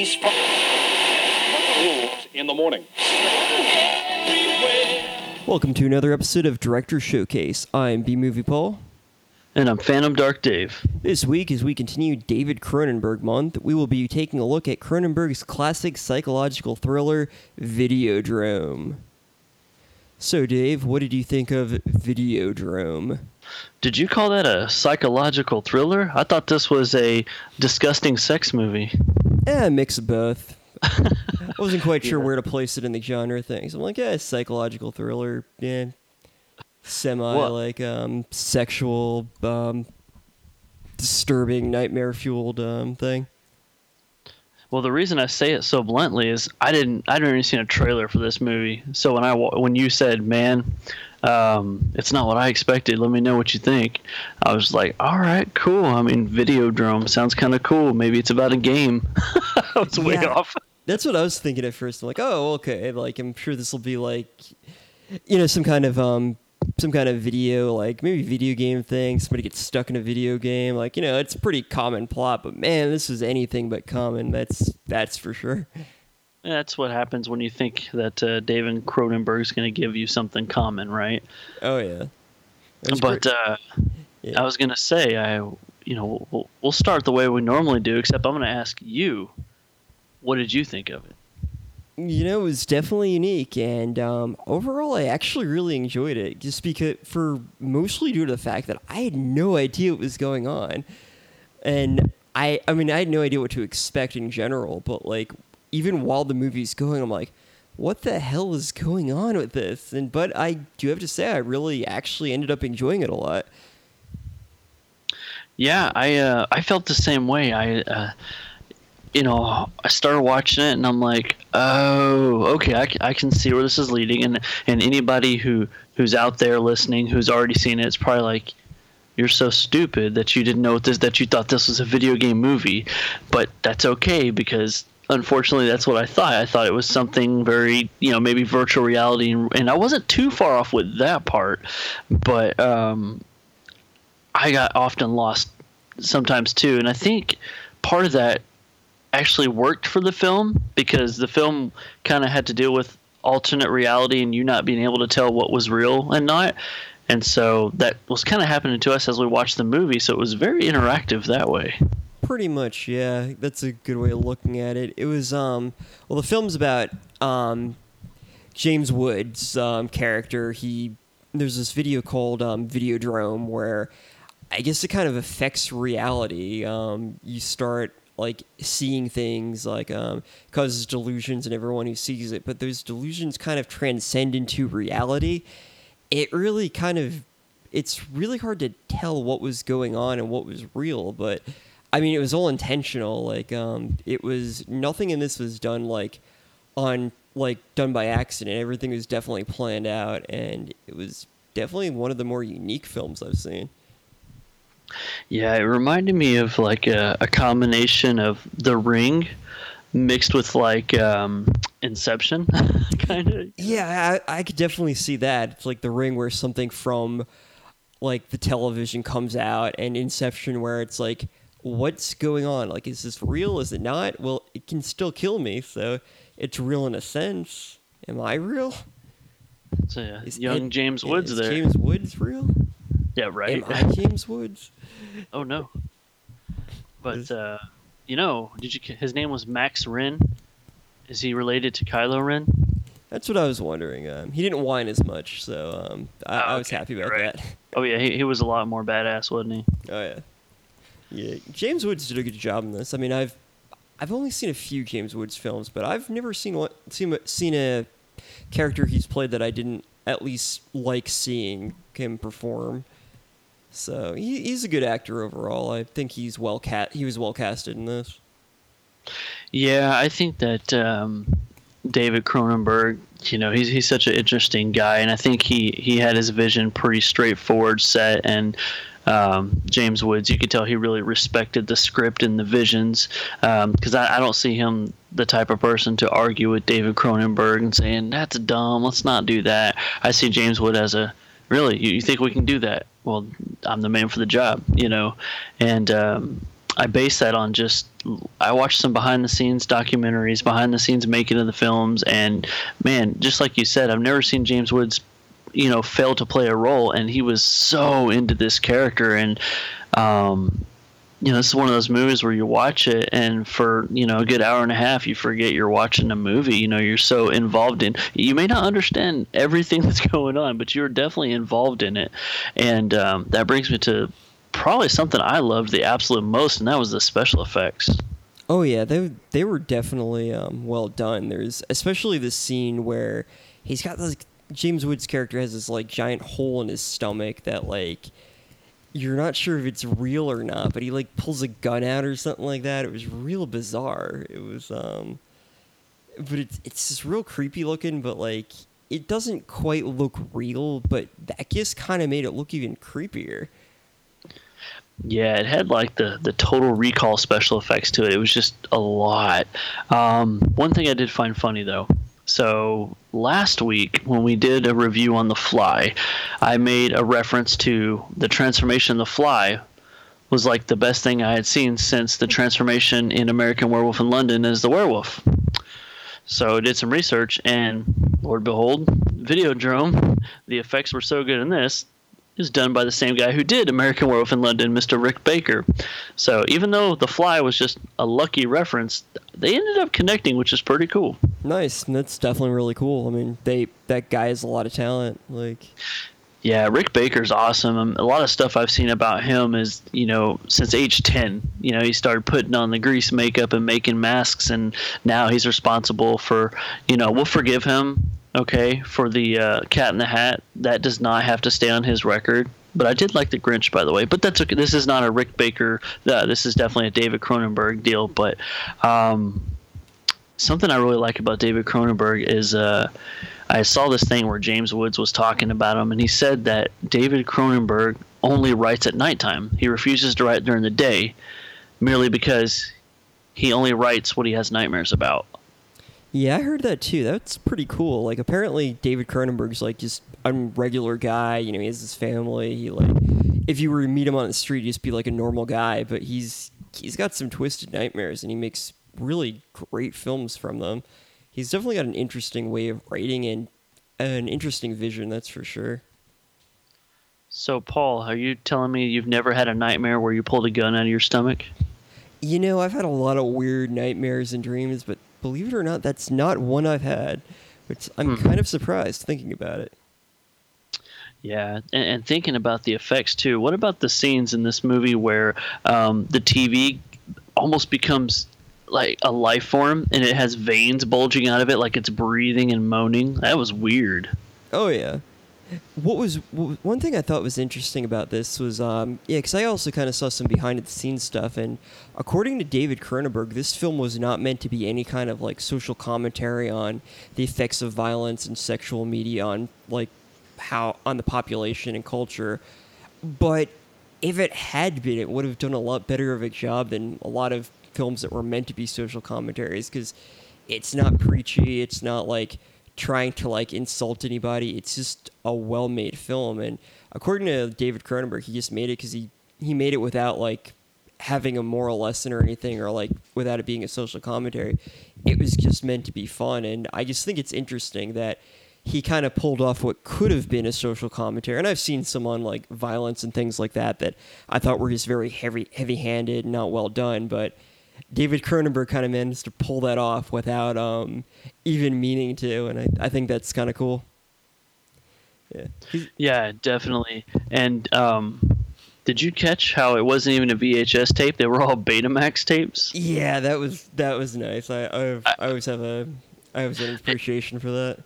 police in the morning. Welcome to another episode of Director Showcase. I'm B Movie Paul. And I'm Phantom Dark Dave. This week, as we continue David Cronenberg month, we will be taking a look at Cronenberg's classic psychological thriller, Videodrome. So, Dave, what did you think of Videodrome? Did you call that a psychological thriller? I thought this was a disgusting sex movie. Eh, mix of both. I wasn't quite sure where to place it in the genre things. I'm like, yeah, psychological thriller, yeah, semi What? like um, sexual, um, disturbing, nightmare fueled um, thing. Well, the reason I say it so bluntly is I didn't I didn't even seen a trailer for this movie. So when I when you said, "Man, um, it's not what I expected. Let me know what you think," I was like, "All right, cool. I mean, Videodrome sounds kind of cool. Maybe it's about a game." I was way Yeah. off. That's what I was thinking at first. I'm like, oh, okay. Like, I'm sure this will be like, you know, some kind of um, some kind of video, like maybe video game thing. Somebody gets stuck in a video game. Like, you know, it's a pretty common plot. But man, this is anything but common. That's that's for sure. That's what happens when you think that uh, David Cronenberg's going to give you something common, right? Oh yeah. But uh, Yeah. I was gonna say, I you know we'll, we'll start the way we normally do, except I'm gonna ask you, what did you think of it? You know, it was definitely unique, and um, overall, I actually really enjoyed it. Just because, for mostly due to the fact that I had no idea what was going on, and I, I mean, I had no idea what to expect in general. But like, even while the movie's going, I'm like, what the hell is going on with this? And but I do have to say, I really actually ended up enjoying it a lot. Yeah, I uh, I felt the same way. I uh, you know I started watching it and I'm like, oh, okay, I, can see where this is leading, and and anybody who who's out there listening who's already seen it, it's probably like. You're so stupid that you didn't know this. That you thought this was a video game movie, but that's okay because unfortunately that's what I thought. I thought it was something very, you know, maybe virtual reality, and, I wasn't too far off with that part. But um, I got often lost sometimes too, and I think part of that actually worked for the film because the film kind of had to deal with alternate reality and you not being able to tell what was real and not. And so that was kind of happening to us as we watched the movie, so it was very interactive that way. Pretty much, yeah. That's a good way of looking at it. It was um well the film's about um James Woods' um character. He there's this video called um Videodrome where I guess it kind of affects reality. Um you start like seeing things like um causes delusions in everyone who sees it, but those delusions kind of transcend into reality. It really kind of it's really hard to tell what was going on and what was real, but I mean, it was all intentional. Like, um, it was nothing in this was done like on like done by accident. Everything was definitely planned out, and it was definitely one of the more unique films I've seen. Yeah, it reminded me of like a, a combination of The Ring mixed with like um, Inception, kind of. Yeah, I, I could definitely see that. It's like The Ring, where something from like the television comes out, and Inception, where it's like, what's going on? Like, is this real? Is it not? Well, it can still kill me, so it's real in a sense. Am I real? So, yeah, Is young Ed- James Woods is there. James Woods real? yeah, right. Am I James Woods? oh no. But uh, you know, did you? His name was Max Renn. Is he related to Kylo Ren? That's what I was wondering. Um, he didn't whine as much, so um, I, Oh, I was happy about right. that. Oh yeah, he, he was a lot more badass, wasn't he? Oh yeah, yeah. James Woods did a good job in this. I mean, I've I've only seen a few James Woods films, but I've never seen one seen seen a character he's played that I didn't at least like seeing him perform. So he, he's a good actor overall. I think he's well cat. He was well casted in this. Yeah, I think that um, David Cronenberg, you know, he's he's such an interesting guy, and I think he he had his vision pretty straightforward set. And um, James Woods, you could tell he really respected the script and the visions, because I, I don't see him the type of person to argue with David Cronenberg and saying that's dumb, let's not do that. I see James Wood as a really, you, you think we can do that? Well, I'm the man for the job, you know, and. Um, I base that on just I watched some behind the scenes documentaries, behind the scenes making of the films, and man, just like you said, I've never seen James Woods, you know, fail to play a role, and he was so into this character, and um, you know, this is one of those movies where you watch it and for, you know, a good hour and a half, you forget you're watching a movie. You know, you're so involved in You may not understand everything that's going on, but you're definitely involved in it. And um, that brings me to probably something I loved the absolute most, and that was the special effects. Oh yeah, they they were definitely um, well done. There's especially the scene where he's got this James Woods character has this like giant hole in his stomach that like you're not sure if it's real or not, but he like pulls a gun out or something like that. It was real bizarre. It was um but it's it's just real creepy looking, but like it doesn't quite look real, but that just kind of made it look even creepier. Yeah, it had like the the total recall special effects to it. It was just a lot. Um, one thing I did find funny though so last week, when we did a review on The Fly, I made a reference to the transformation The Fly was like the best thing I had seen since the transformation in American Werewolf in London as the werewolf. So I did some research, and Lord behold, Videodrome, the effects were so good in this is done by the same guy who did American Werewolf in London, Mr. Rick Baker. So even though The Fly was just a lucky reference, they ended up connecting, which is pretty cool. Nice. That's definitely really cool. I mean, they that guy has a lot of talent. Like yeah, Rick Baker's awesome. Um, a lot of stuff I've seen about him is, you know, since age 10, you know, he started putting on the grease makeup and making masks, and now he's responsible for, you know, we'll forgive him okay, for the uh, Cat in the Hat. That does not have to stay on his record. But I did like the Grinch, by the way. But that's okay. This is not a Rick Baker. Uh, this is definitely a David Cronenberg deal. But um, something I really like about David Cronenberg is uh, I saw this thing where James Woods was talking about him, and he said that David Cronenberg only writes at nighttime. He refuses to write during the day, merely because he only writes what he has nightmares about. Yeah, I heard that too. That's pretty cool. Like apparently David Cronenberg's like just a regular guy, you know, he has his family. He like if you were to meet him on the street, he'd just be like a normal guy, but he's he's got some twisted nightmares and he makes really great films from them. He's definitely got an interesting way of writing and an interesting vision, that's for sure. So, Paul, are you telling me you've never had a nightmare where you pulled a gun out of your stomach? You know, I've had a lot of weird nightmares and dreams, but believe it or not, that's not one I've had. Which I'm hmm. kind of surprised thinking about it. Yeah, and, and, thinking about the effects too. What about the scenes in this movie where um, the TV almost becomes like a life form and it has veins bulging out of it, like it's breathing and moaning? That was weird. Oh yeah, what was one thing I thought was interesting about this was um, yeah, because I also kind of saw some behind the scenes stuff, and according to David Cronenberg, this film was not meant to be any kind of like social commentary on the effects of violence and sexual media on like how on the population and culture, but if it had been, it would have done a lot better of a job than a lot of films that were meant to be social commentaries because it's not preachy, it's not like trying to like insult anybody. It's just a well-made film, and according to David Cronenberg, he just made it because he he made it without like having a moral lesson or anything, or like without it being a social commentary. It was just meant to be fun, and I just think it's interesting that he kind of pulled off what could have been a social commentary. And I've seen some on like violence and things like that that I thought were just very heavy, heavy-handed, not well done, but David Cronenberg kind of managed to pull that off without um, even meaning to, and I, I think that's kind of cool. Yeah. Yeah, definitely. And um, did you catch how it wasn't even a VHS tape? They were all Betamax tapes. Yeah, that was that was nice. I I, I always have a I always have an appreciation for that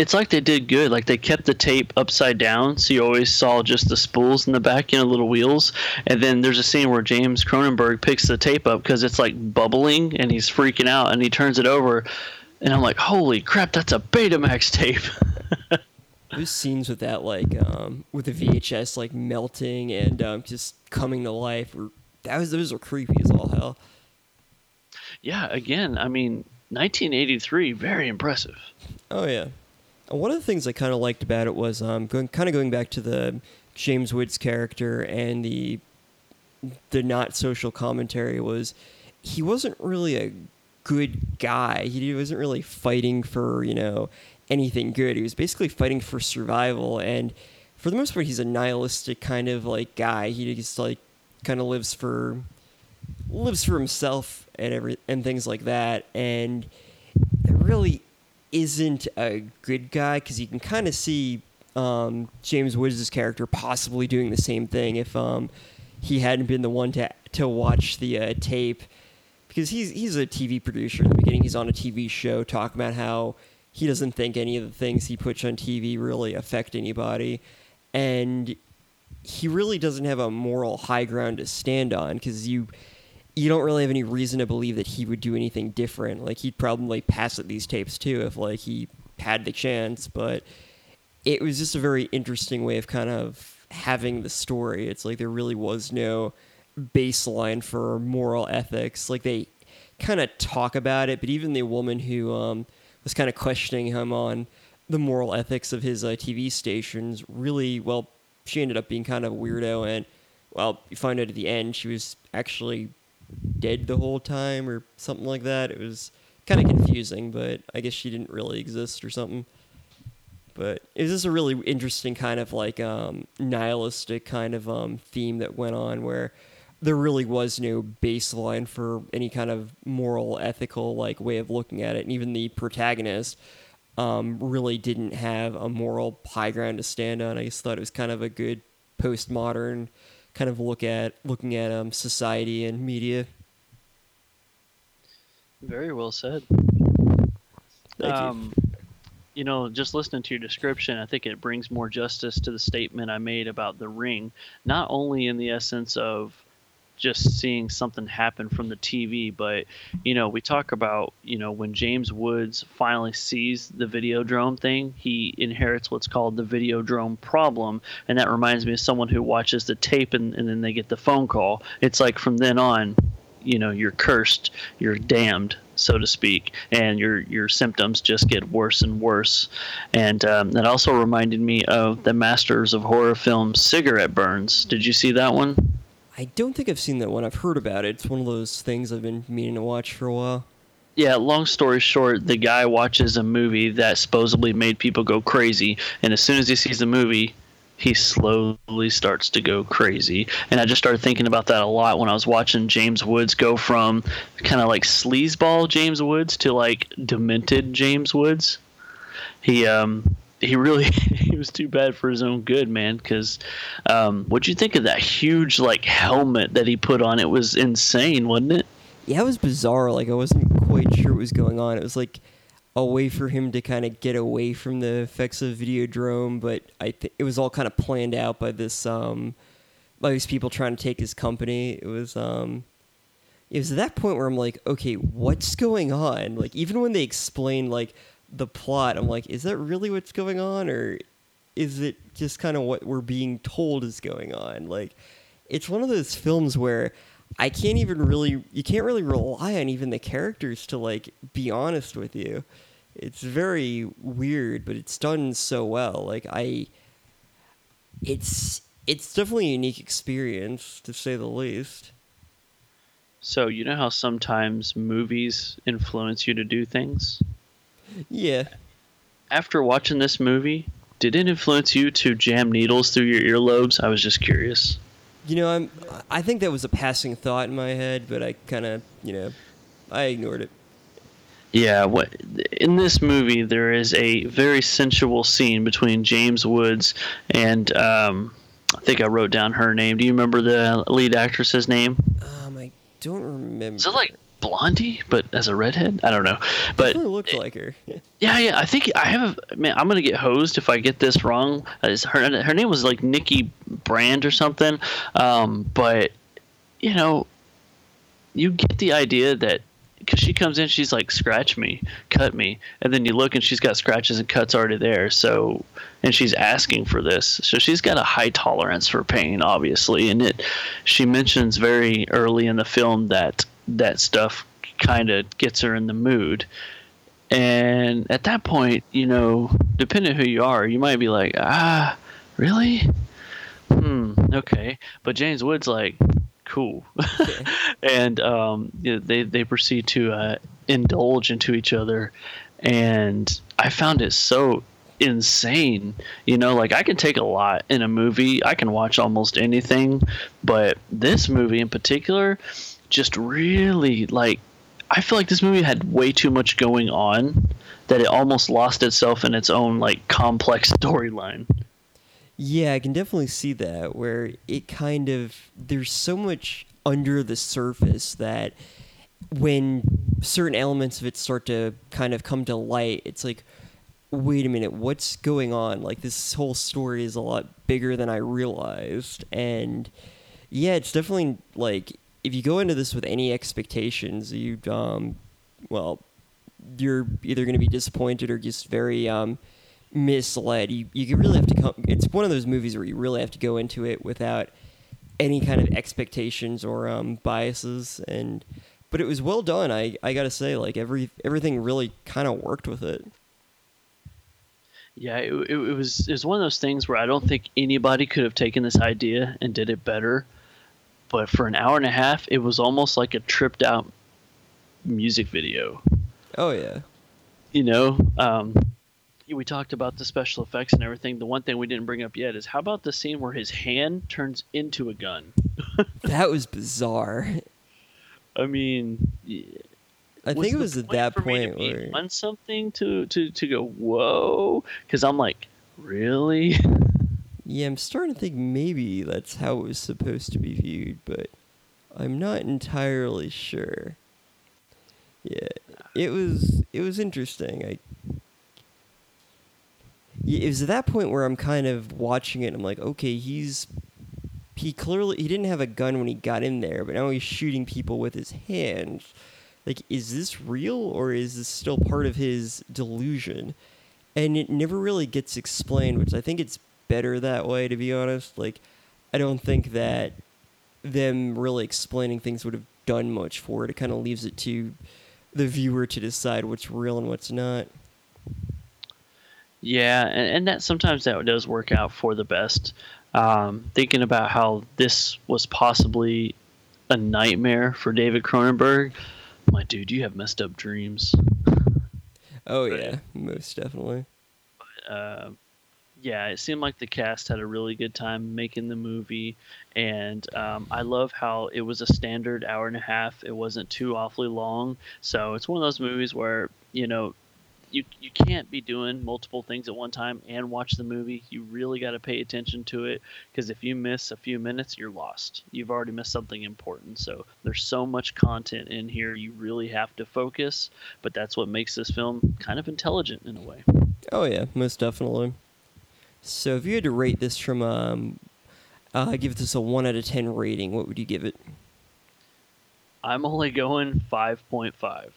it's like they did good. Like they kept the tape upside down, so you always saw just the spools in the back, you know, little wheels. And then there's a scene where James Cronenberg picks the tape up because it's like bubbling, and he's freaking out, and he turns it over, and I'm like, holy crap, that's a Betamax tape. There's scenes with that, like um, with the VHS, like melting and um, just coming to life. Were, that was those are creepy as all hell. Yeah, again, I mean, 1983, very impressive. Oh yeah. One of the things I kind of liked about it was um, going, kind of going back to the James Woods character and the the not social commentary was he wasn't really a good guy. He wasn't really fighting for, you know, anything good. He was basically fighting for survival and for the most part he's a nihilistic kind of like guy. He just like kind of lives for lives for himself and every and things like that and really isn't a good guy because you can kind of see um, James Woods' character possibly doing the same thing if um, he hadn't been the one to to watch the uh, tape because he's he's a TV producer. In the beginning, he's on a TV show talking about how he doesn't think any of the things he puts on TV really affect anybody, and he really doesn't have a moral high ground to stand on because you you don't really have any reason to believe that he would do anything different. Like he'd probably pass at these tapes too if like he had the chance, but it was just a very interesting way of kind of having the story. It's like there really was no baseline for moral ethics. Like they kind of talk about it, but even the woman who um, was kind of questioning him on the moral ethics of his uh, TV stations really, well, she ended up being kind of a weirdo. And, well, you find out at the end she was actually dead the whole time or something like that. It was kind of confusing, but I guess she didn't really exist or something. But it was just a really interesting kind of like um, nihilistic kind of um, theme that went on where there really was no baseline for any kind of moral, ethical like way of looking at it, and even the protagonist um, really didn't have a moral high ground to stand on. I just thought it was kind of a good postmodern kind of look at looking at um, society and media. Very well said. Thank um, you. you know, just listening to your description, I think it brings more justice to the statement I made about the ring, not only in the essence of just seeing something happen from the TV. But you know, we talk about you know when James Woods finally sees the Videodrome thing, he inherits what's called the Videodrome problem, and that reminds me of someone who watches the tape and, and then they get the phone call. It's like from then on, you know, you're cursed, you're damned so to speak, and your your symptoms just get worse and worse. And um, that also reminded me of the Masters of Horror film Cigarette Burns. Did you see that one? I don't think I've seen that one. I've heard about it. It's one of those things I've been meaning to watch for a while. Yeah, long story short, the guy watches a movie that supposedly made people go crazy, and as soon as he sees the movie, he slowly starts to go crazy. And I just started thinking about that a lot when I was watching James Woods go from kind of like sleazeball James Woods to like demented James Woods. He um he really he was too bad for his own good, man. Because um, what'd you think of that huge like helmet that he put on? It was insane, wasn't it? Yeah, it was bizarre. Like I wasn't quite sure what was going on. It was like a way for him to kind of get away from the effects of Videodrome, but I think it was all kind of planned out by this um, by these people trying to take his company. It was um, it was at that point where I'm like, okay, what's going on? Like even when they explain like the plot, I'm like, is that really what's going on, or is it just kind of what we're being told is going on? Like, it's one of those films where I can't even really, you can't really rely on even the characters to like be honest with you. It's very weird, but it's done so well. Like I, it's it's definitely a unique experience to say the least. So you know how sometimes movies influence you to do things? Yeah. After watching this movie, did it influence you to jam needles through your earlobes? I was just curious. You know, I'm. I think that was a passing thought in my head, but I kind of, you know, I ignored it. Yeah, what in this movie there is a very sensual scene between James Woods and um, I think I wrote down her name. Do you remember the lead actress's name? Um, I don't remember. Is it like Blondie, but as a redhead? I don't know. But Definitely looked like her. yeah, yeah, I think I have. A, man, I'm gonna get hosed if I get this wrong. It's her her name was like Nicki Brand or something. Um, but you know, you get the idea that because she comes in, she's like, scratch me, cut me, and then you look and she's got scratches and cuts already there. So, and she's asking for this, so she's got a high tolerance for pain, obviously. And it, she mentions very early in the film that that stuff kind of gets her in the mood. And at that point, you know, depending who you are, you might be like, ah, really? Hmm, okay. But James Wood's like, cool. and um, you know, they they proceed to uh, indulge into each other, and I found it so insane. You know, like I can take a lot in a movie. I can watch almost anything, but this movie in particular just really like I feel like this movie had way too much going on that it almost lost itself in its own like complex storyline. Yeah, I can definitely see that where it kind of there's so much under the surface that when certain elements of it start to kind of come to light, it's like wait a minute, what's going on? Like this whole story is a lot bigger than I realized and yeah, it's definitely like if you go into this with any expectations, you um, well, you're either going to be disappointed or just very um, misled. You you really have to come. It's one of those movies where you really have to go into it without any kind of expectations or um, biases. And but it was well done. I I got to say, like every everything really kind of worked with it. Yeah, it, it was it was one of those things where I don't think anybody could have taken this idea and did it better but for an hour and a half, it was almost like a tripped out music video. Oh yeah. You know, um, we talked about the special effects and everything. The one thing we didn't bring up yet is how about the scene where his hand turns into a gun? that was bizarre. I mean, I think it was at that point where on something to to to go whoa, because I'm like, really. Yeah, I'm starting to think maybe that's how it was supposed to be viewed, but I'm not entirely sure. Yeah, it was it was interesting. I yeah, it was at that point where I'm kind of watching it. I'm like, okay, he's he clearly he didn't have a gun when he got in there, but now he's shooting people with his hands. Like, is this real or is this still part of his delusion? And it never really gets explained, which I think it's better that way, to be honest. Like, I don't think that them really explaining things would have done much for it. It kind of leaves it to the viewer to decide what's real and what's not. Yeah, and, and that sometimes that does work out for the best. Um, thinking about how this was possibly a nightmare for David Cronenberg, my dude, you have messed up dreams. Oh yeah, most definitely. But, uh, yeah, it seemed like the cast had a really good time making the movie, and um, I love how it was a standard hour and a half. It wasn't too awfully long, so it's one of those movies where you know you you can't be doing multiple things at one time and watch the movie. You really got to pay attention to it because if you miss a few minutes, you're lost. You've already missed something important. So there's so much content in here. You really have to focus, but that's what makes this film kind of intelligent in a way. Oh yeah, most definitely. So if you had to rate this from um, uh, give this a one out of ten rating, what would you give it? I'm only going five point five.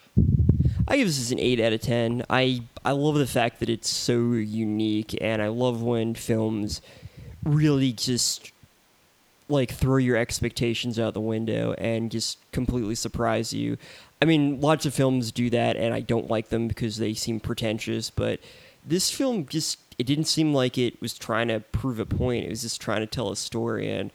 I give this an eight out of ten. I I love the fact that it's so unique, and I love when films really just like throw your expectations out the window and just completely surprise you. I mean, lots of films do that, and I don't like them because they seem pretentious. But this film just it didn't seem like it was trying to prove a point. It was just trying to tell a story. And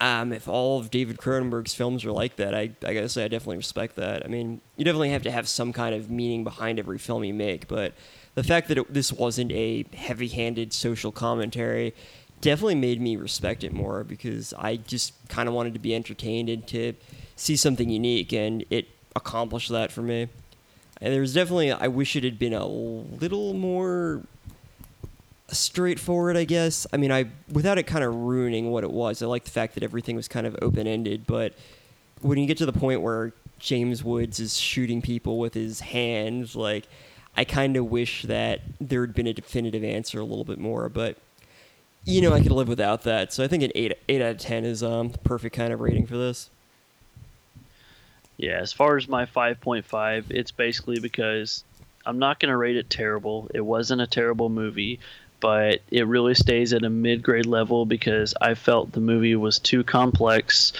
um, if all of David Cronenberg's films are like that, I, I gotta say I definitely respect that. I mean, you definitely have to have some kind of meaning behind every film you make, but the fact that it, this wasn't a heavy-handed social commentary definitely made me respect it more because I just kind of wanted to be entertained and to see something unique, and it accomplished that for me. And there was definitely, I wish it had been a little more straightforward, I guess. I mean, I without it kind of ruining what it was. I like the fact that everything was kind of open ended, but when you get to the point where James Woods is shooting people with his hands, like I kind of wish that there had been a definitive answer a little bit more, but you know, I could live without that. So I think an eight eight out of ten is um the perfect kind of rating for this. Yeah, as far as my five point five, it's basically because I'm not going to rate it terrible. It wasn't a terrible movie, but it really stays at a mid-grade level because I felt the movie was too complex.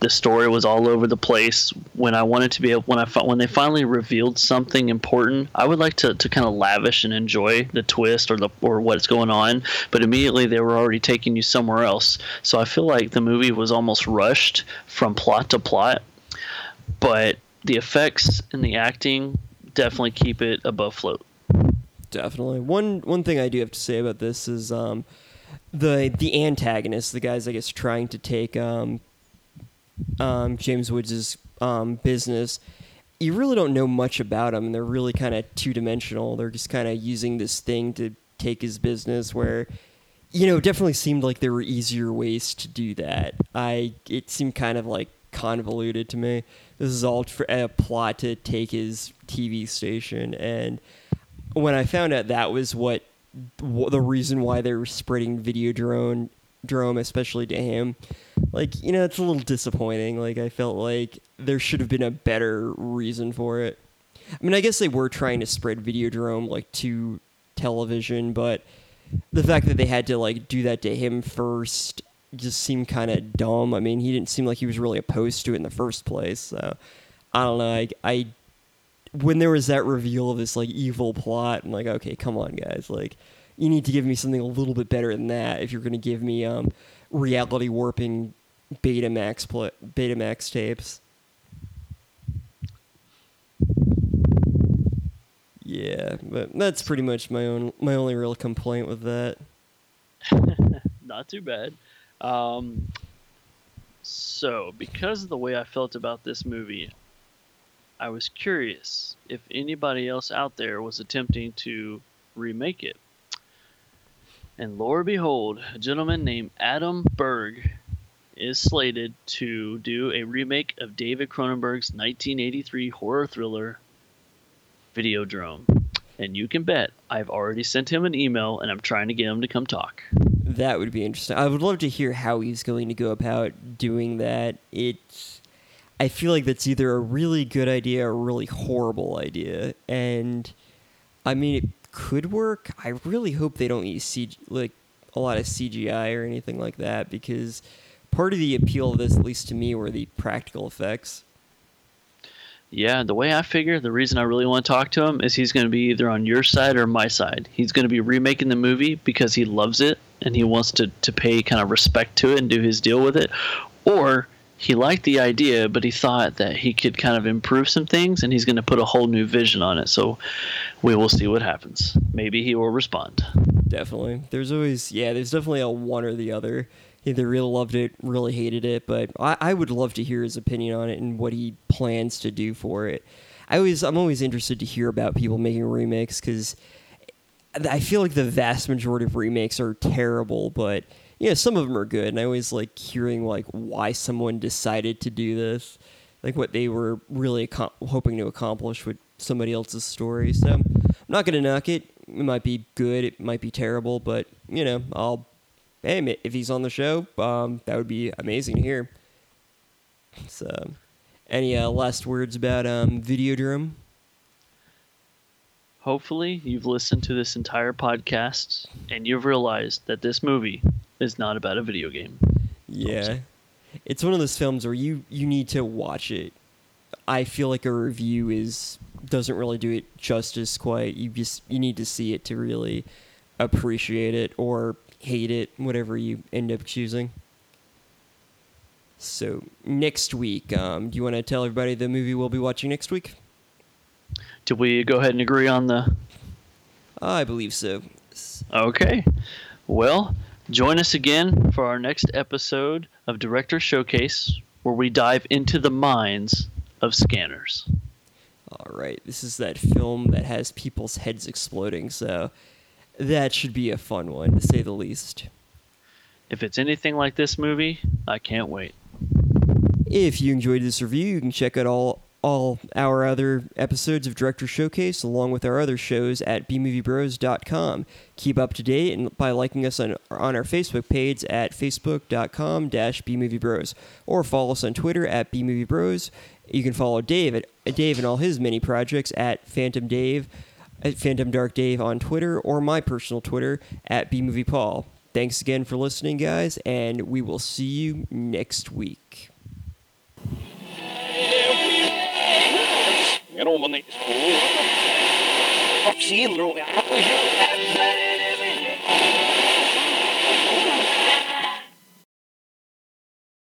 The story was all over the place. When I wanted to be able, when I when they finally revealed something important, I would like to, to kind of lavish and enjoy the twist or the or what's going on. But immediately they were already taking you somewhere else. So I feel like the movie was almost rushed from plot to plot. But the effects and the acting definitely keep it above float. Definitely. One one thing I do have to say about this is um, the the antagonist, the guys I guess trying to take um, um, James Woods' um, business. You really don't know much about them. and They're really kind of two dimensional. They're just kind of using this thing to take his business. Where, you know, it definitely seemed like there were easier ways to do that. I it seemed kind of like convoluted to me. This is all for a plot to take his TV station and when I found out that was what the reason why they were spreading Videodrome, drone, especially to him, like you know, it's a little disappointing. Like I felt like there should have been a better reason for it. I mean, I guess they were trying to spread Videodrome like to television, but the fact that they had to like do that to him first just seemed kind of dumb. I mean, he didn't seem like he was really opposed to it in the first place. So I don't know. I, I when there was that reveal of this like evil plot, I'm like, okay, come on, guys, like you need to give me something a little bit better than that if you're going to give me um, reality warping Betamax pl- Betamax tapes. Yeah, but that's pretty much my own my only real complaint with that. Not too bad. Um, so, because of the way I felt about this movie, I was curious if anybody else out there was attempting to remake it. And lo and behold, a gentleman named Adam Berg is slated to do a remake of David Cronenberg's 1983 horror thriller Videodrome. And you can bet I've already sent him an email and I'm trying to get him to come talk. That would be interesting. I would love to hear how he's going to go about doing that. It's I feel like that's either a really good idea or a really horrible idea. And I mean, it could work. I really hope they don't use CG, like a lot of CGI or anything like that because part of the appeal of this, at least to me, were the practical effects. Yeah, the way I figure, the reason I really want to talk to him is he's going to be either on your side or my side. He's going to be remaking the movie because he loves it and he wants to, to pay kind of respect to it and do his deal with it. Or he liked the idea, but he thought that he could kind of improve some things, and he's going to put a whole new vision on it. So we will see what happens. Maybe he will respond. Definitely. There's always, yeah, there's definitely a one or the other. Either really loved it, really hated it, but I, I would love to hear his opinion on it and what he plans to do for it. I always, I'm always interested to hear about people making remakes because I feel like the vast majority of remakes are terrible, but yeah, some of them are good, and I always like hearing like why someone decided to do this, like what they were really ac- hoping to accomplish with somebody else's story. So I'm not gonna knock it. It might be good, it might be terrible, but you know, I'll. Hey, if he's on the show, um, that would be amazing to hear. So, any uh, last words about um, Videodrome? Hopefully, you've listened to this entire podcast and you've realized that this movie is not about a video game. Yeah. It's one of those films where you you need to watch it. I feel like a review is doesn't really do it justice quite. You just you need to see it to really appreciate it or hate it, whatever you end up choosing. So next week, um, do you want to tell everybody the movie we'll be watching next week? Did we go ahead and agree on the? I believe so. Okay. Well, Join us again for our next episode of Director Showcase, where we dive into the minds of scanners. All right, this is that film that has people's heads exploding, so that should be a fun one, to say the least. If it's anything like this movie, I can't wait. If you enjoyed this review, you can check out all all our other episodes of Director Showcase, along with our other shows at bmoviebros.com. Keep up to date by liking us on, on our Facebook page at facebook.com bmoviebros, or follow us on Twitter at bmoviebros. You can follow Dave at Dave and all his many projects at Phantom Dave. at Phantom Dark Dave on Twitter or my personal Twitter at bmoviepaul. Thanks again for listening, guys, and we will see you next week. Råvanis. Apsinro.